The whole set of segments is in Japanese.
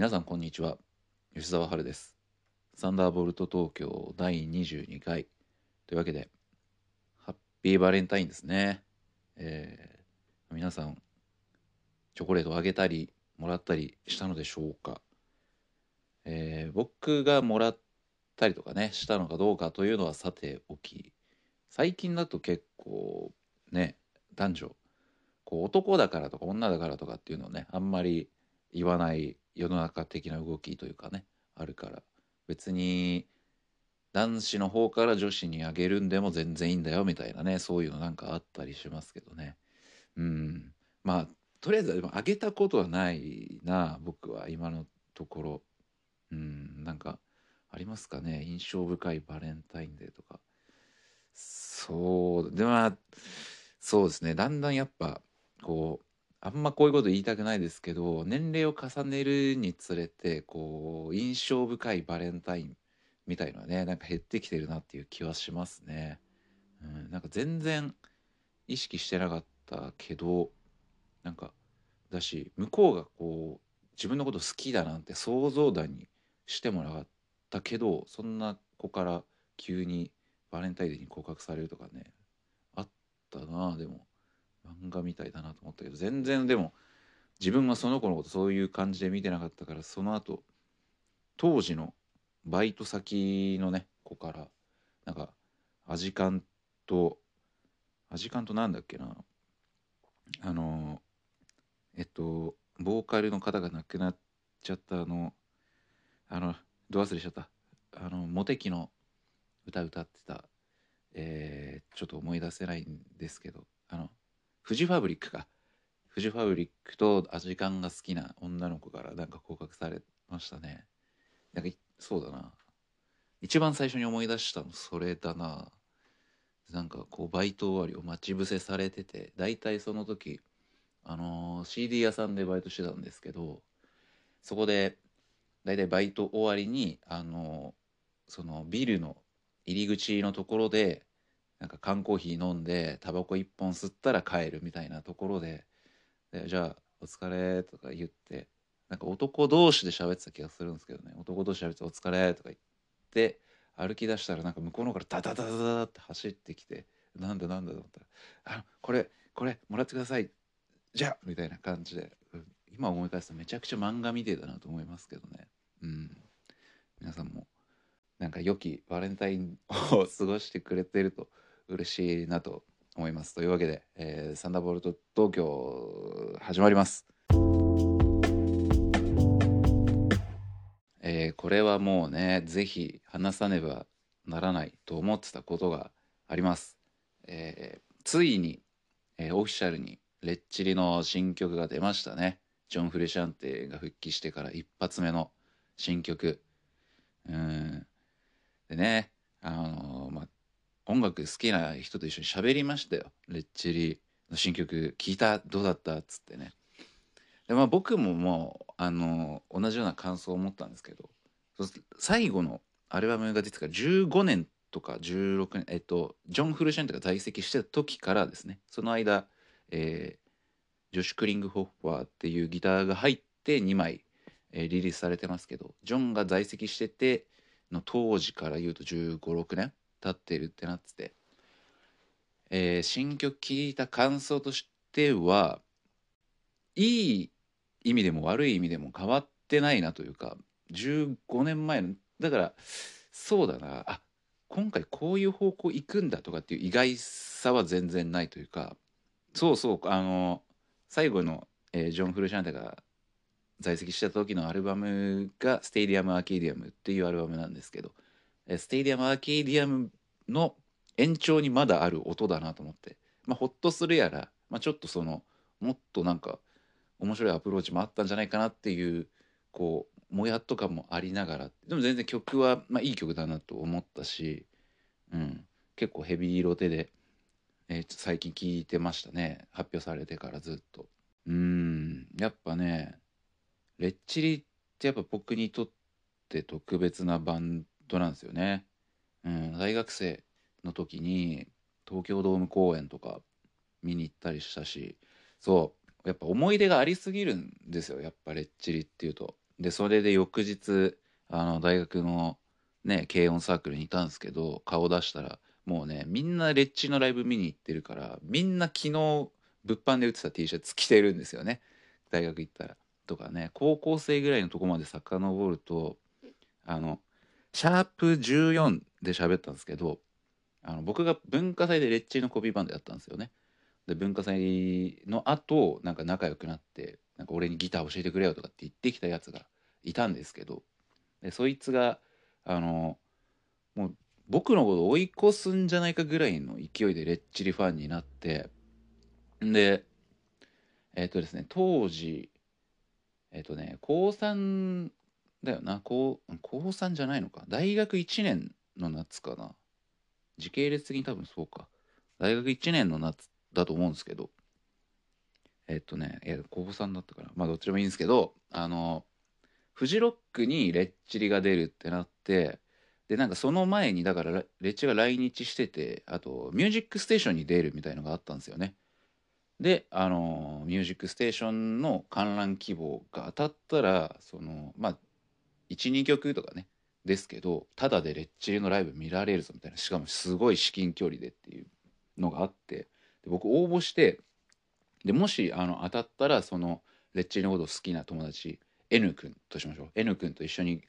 皆さんこんにちは。吉澤春です。サンダーボルト東京第22回。というわけでハッピーバレンタインですね。えー、皆さんチョコレートをあげたりもらったりしたのでしょうか。えー、僕がもらったりとかねしたのかどうかというのはさておき最近だと結構ね男女こう男だからとか女だからとかっていうのをねあんまり言わない世の中的な動きというかねあるから。別に男子の方から女子にあげるんでも全然いいんだよみたいなねそういうのなんかあったりしますけどね。うん。まあとりあえずでもあげたことはないな僕は今のところ。うん。なんかありますかね印象深いバレンタインデーとか。そうでまあそうですねだんだんやっぱこうあんまこういうこと言いたくないですけど年齢を重ねるにつれてこう印象深いバレンタインみたいのはねなんか減ってきてるなっていう気はしますね。うん、なんか全然意識してなかったけどなんかだし向こうがこう自分のこと好きだなんて想像だにしてもなかったけどそんな子から急にバレンタインデーに告白されるとかねあったなでも漫画みたいだなと思ったけど全然でも自分はその子のことそういう感じで見てなかったからその後当時のバイト先のね子からなんかアジカンとアジカンとなんだっけなあのえっとボーカルの方が亡くなっちゃったあのあのど忘れしちゃった。あのモテキの歌歌ってた。えー、ちょっと思い出せないんですけどあのフジファブリックか。フジファブリックとアジカンが好きな女の子からなんか告白されましたね。なんかそうだな。一番最初に思い出したのそれだな。なんかこうバイト終わりを待ち伏せされてて大体その時あのー、CD 屋さんでバイトしてたんですけどそこで大体バイト終わりにあのー、そのビルの入り口のところでなんか缶コーヒー飲んでタバコ1本吸ったら帰るみたいなところででじゃあお疲れとか言ってなんか男同士で喋ってた気がするんですけどね。男同士喋ってお疲れとか言って歩き出したらなんか向こうの方からダダダダダって走ってきてなんだなんだと思ったら「あこれこれもらってくださいじゃあ」みたいな感じで、今思い返すとめちゃくちゃ漫画みてえだなと思いますけどねうん皆さんもなんか良きバレンタインを過ごしてくれてると嬉しいなと思います。というわけで、えー、サンダーボルト東京始まります。えー、これはもうね、ぜひ話さねばならないと思ってたことがあります。えー、ついに、えー、オフィシャルにレッチリの新曲が出ましたね。ジョン・フレシャンテが復帰してから一発目の新曲。うん。でね、あのー、音楽好きな人と一緒に喋りましたよ。レッチリの新曲聞いたどうだった？っつってね。でまあ僕ももうあの同じような感想を持ったんですけど最後のアルバムが出てから15年とか16年えっとジョン・フルシェントが在籍してた時からですねその間、えー、ジョシュ・クリング・ホッファーっていうギターが入って2枚、えー、リリースされてますけどジョンが在籍してての当時から言うと1 5 6年立ってるってなってて、えー、新曲聴いた感想としてはいい意味でも悪い意味でも変わってないなというか15年前のだからそうだな。あ今回こういう方向行くんだとかっていう意外さは全然ないというかそうそうあの最後の、えー、ジョン・フルシアンテが在籍した時のアルバムが「ステイディアム・アーケディアム」っていうアルバムなんですけど Stadium Arcadium の延長にまだある音だなと思って、まあ、ほっとするやら、まあ、ちょっとそのもっとなんか面白いアプローチもあったんじゃないかなっていうこうもやっとかもありながら。でも全然曲は、まあ、いい曲だなと思ったし、うん、結構ヘビーロテで、えー、最近聴いてましたね。発表されてからずっと。うん。やっぱねレッチリってやっぱ僕にとって特別なバンドなんですよね。うん、大学生の時に東京ドーム公演とか見に行ったりしたしそうやっぱ思い出がありすぎるんですよやっぱレッチリっていうとでそれで翌日あの大学のね軽音サークルにいたんですけど顔出したらもうねみんなレッチリのライブ見に行ってるからみんな昨日物販で売ってた T シャツ着てるんですよね大学行ったら。とかね高校生ぐらいのとこまで遡るとあのシャープ14で喋ったんですけどあの僕が文化祭でレッチリのコピーバンドやったんですよね。で文化祭の後なんか仲良くなってなんか俺にギター教えてくれよとかって言ってきたやつがいたんですけどでそいつがあのもう僕のこと追い越すんじゃないかぐらいの勢いでレッチリファンになってでえっ、とですね当時えっ、とね高3だよな。高高3じゃないのか。大学1年の夏かな。時系列的に多分そうか。大学1年の夏だと思うんですけど。えっとねいや高3だったから。まあどっちでもいいんですけどあのフジロックにレッチリが出るってなってでなんかその前にだからレッチが来日しててあと「ミュージックステーション」に出るみたいのがあったんですよね。であの「ミュージックステーション」の観覧希望が当たったらそのまあ12曲とかねですけどただでレッチリのライブ見られるぞみたいなしかもすごい至近距離でっていうのがあってで僕応募してでもしあの当たったらそのレッチリのことを好きな友達 N 君としましょう N 君と一緒に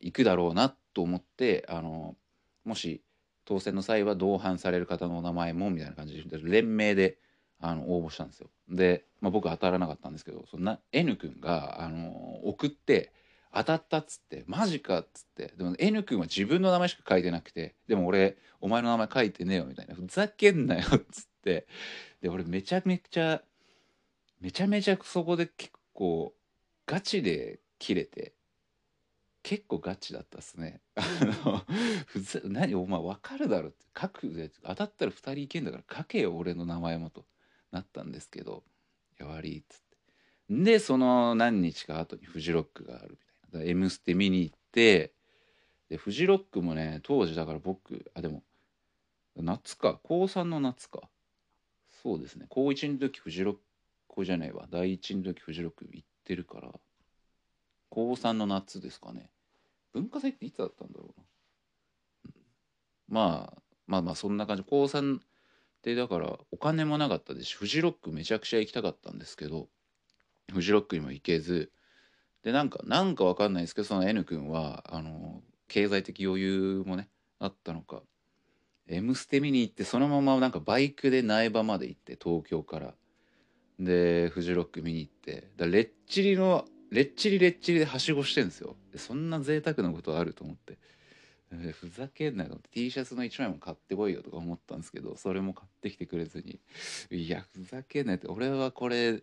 行くだろうなと思ってあのもし当選の際は同伴される方のお名前もみたいな感じで連名であの応募したんですよ。で、まあ、僕当たらなかったんですけどそんな N 君があの送って当たったっつってマジかっつってでも N 君は自分の名前しか書いてなくてでも俺お前の名前書いてねえよみたいなふざけんなよっつってで俺めちゃめちゃめちゃめちゃそこで結構ガチで切れて結構ガチだったっすね。あのふざ何お前分かるだろって書くで当たったら2人いけんだから書けよ俺の名前もとなったんですけど「や悪い」っつってでその何日か後にフジロックがあるみたいな。だ M ステ見に行ってでフジロックもね当時だから僕あでも夏か高3の夏か。そうですね高1の時フジロックじゃないわ。第1の時フジロック行ってるから高3の夏ですかね。文化祭っていつだったんだろうな、うん。まあまあまあそんな感じ。高3でだからお金もなかったですしフジロックめちゃくちゃ行きたかったんですけどフジロックにも行けずでなんかなんかわかんないですけどその N 君はあの経済的余裕もねあったのか「M ステ」見に行ってそのままなんかバイクで苗場まで行って東京から。でフジロック見に行って。だレッチリのレッチリレッチリではしごしてんですよ。そんな贅沢なことあると思って、ふざけんなよ T シャツの1枚も買ってこいよとか思ったんですけどそれも買ってきてくれずに。いやふざけんなよって。俺はこれ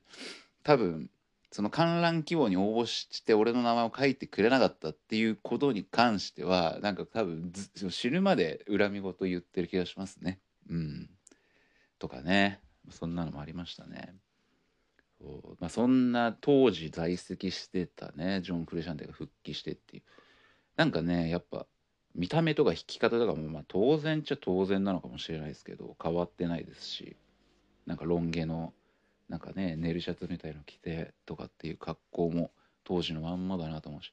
多分その観覧希望に応募して俺の名前を書いてくれなかったっていうことに関してはなんか多分死ぬまで恨み事言ってる気がしますね。うん。とかね。そんなのもありましたね。そう。まあ、そんな当時在籍してたね。ジョン・クレシャンテが復帰してっていう。なんかねやっぱ見た目とか弾き方とかもまあ当然っちゃ当然なのかもしれないですけど変わってないですしなんかロン毛のなんかねネルシャツみたいの着てとかっていう格好も当時のまんまだなと思うし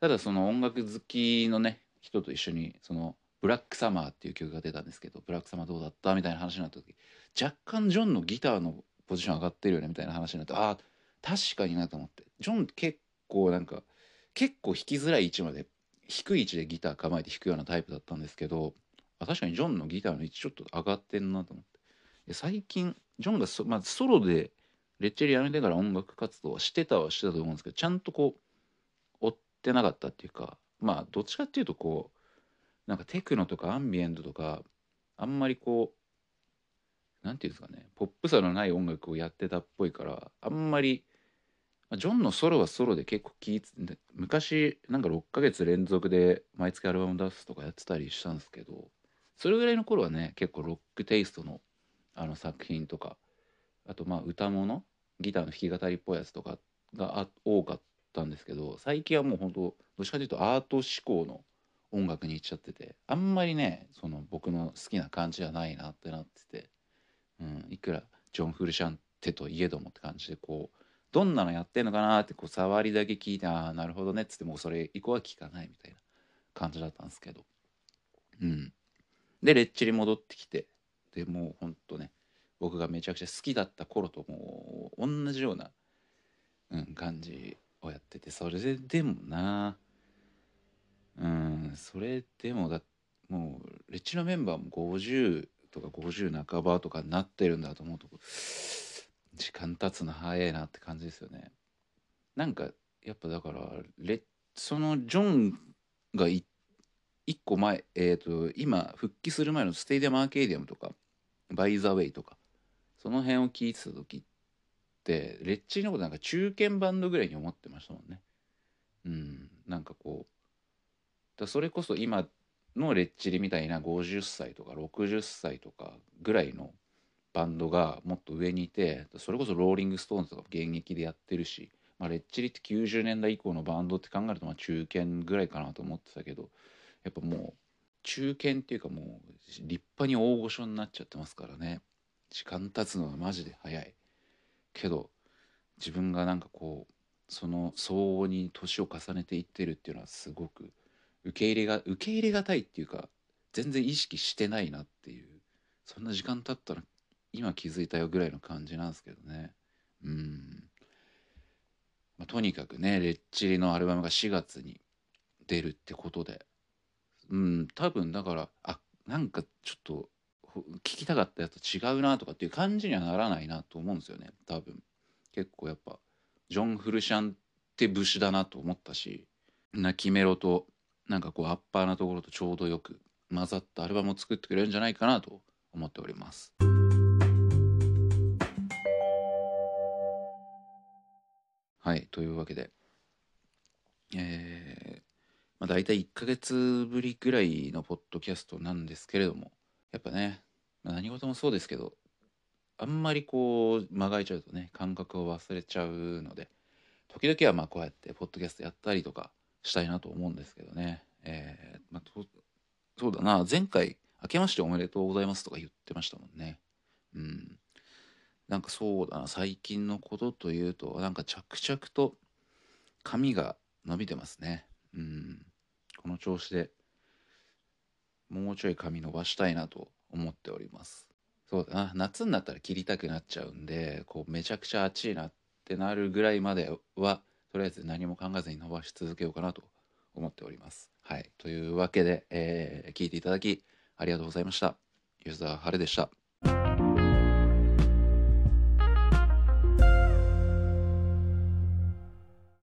ただその音楽好きのね人と一緒にその「ブラックサマー」っていう曲が出たんですけど「ブラックサマーどうだった?」みたいな話になった時若干ジョンのギターのポジション上がってるよねみたいな話になってああ確かになと思ってジョン結構なんか結構弾きづらい位置まで低い位置でギター構えて弾くようなタイプだったんですけどあ確かにジョンのギターの位置ちょっと上がってんなと思って最近ジョンがそ、まあ、ソロでレッチェリやめてから音楽活動はしてたはしてたと思うんですけどちゃんとこう追ってなかったっていうかまあどっちかっていうとこうなんかテクノとかアンビエントとかあんまりこうなんていうんですかねポップさのない音楽をやってたっぽいからあんまり、ジョンのソロはソロで結構聴いて昔なんか6ヶ月連続で毎月アルバム出すとかやってたりしたんですけどそれぐらいの頃はね結構ロックテイストのあの作品とかあとまあ歌物ギターの弾き語りっぽいやつとかが多かったんですけど最近はもう本当どっちかというとアート志向の音楽に行っちゃっててあんまりねその僕の好きな感じじゃないなってなってて、うん、いくらジョン・フルシャンテといえどもって感じでこうどんなのやってんのかなってこう触りだけ聞いてああなるほどねっつってもうそれ以降は聞かないみたいな感じだったんですけど。うん。でレッチリ戻ってきてでもうほんとね僕がめちゃくちゃ好きだった頃ともう同じような、うん、感じをやっててそれでもなうんそれでもだもうレッチリのメンバーも50とか50半ばとかになってるんだと思うと時間経つの早いなって感じですよね。なんかやっぱだからレそのジョンが1個前えっ、ー、と今復帰する前の Stadium Arcadium とか By the Way とかその辺を聞いてた時ってレッチリのことなんか中堅バンドぐらいに思ってましたもんね。うんなんかこうだそれこそ今のレッチリみたいな50歳とか60歳とかぐらいのバンドがもっと上にいてそれこそローリング・ストーンズとか現役でやってるし、まあ、レッチリって90年代以降のバンドって考えるとまあ中堅ぐらいかなと思ってたけどやっぱもう中堅っていうかもう立派に大御所になっちゃってますからね時間経つのはマジで早い。けど自分がなんかこうその相応に年を重ねていってるっていうのはすごく受け入れが受け入れがたいっていうか全然意識してないなっていうそんな時間経ったら今気づいたよぐらいの感じなんですけどね。うん、まあ、とにかくねレッチリのアルバムが4月に出るってことで。うん多分だからあなんかちょっと聞きたかったやつと違うなとかっていう感じにはならないなと思うんですよね。多分。結構やっぱジョン・フルシャンって武士だなと思ったし泣きメロとなんかこうアッパーなところとちょうどよく混ざったアルバムを作ってくれるんじゃないかなと思っております。はいというわけで。えー、まあ大体1ヶ月ぶりぐらいのポッドキャストなんですけれどもやっぱね、何事もそうですけどあんまりこう間がいちゃうとね感覚を忘れちゃうので時々はまあこうやってポッドキャストやったりとかしたいなと思うんですけどね。えー、まあ、そうだな、前回、明けましておめでとうございますとか言ってましたもんね。うん。なんかそうだな、最近のことというと、なんか着々と髪が伸びてますね。うん。この調子でもうちょい髪伸ばしたいなと思っております。そうだな、夏になったら切りたくなっちゃうんで、こうめちゃくちゃ暑いなってなるぐらいまではとりあえず何も考えずに伸ばし続けようかなと思っております。はい。というわけで、えー、聞いていただきありがとうございました。吉沢晴でした。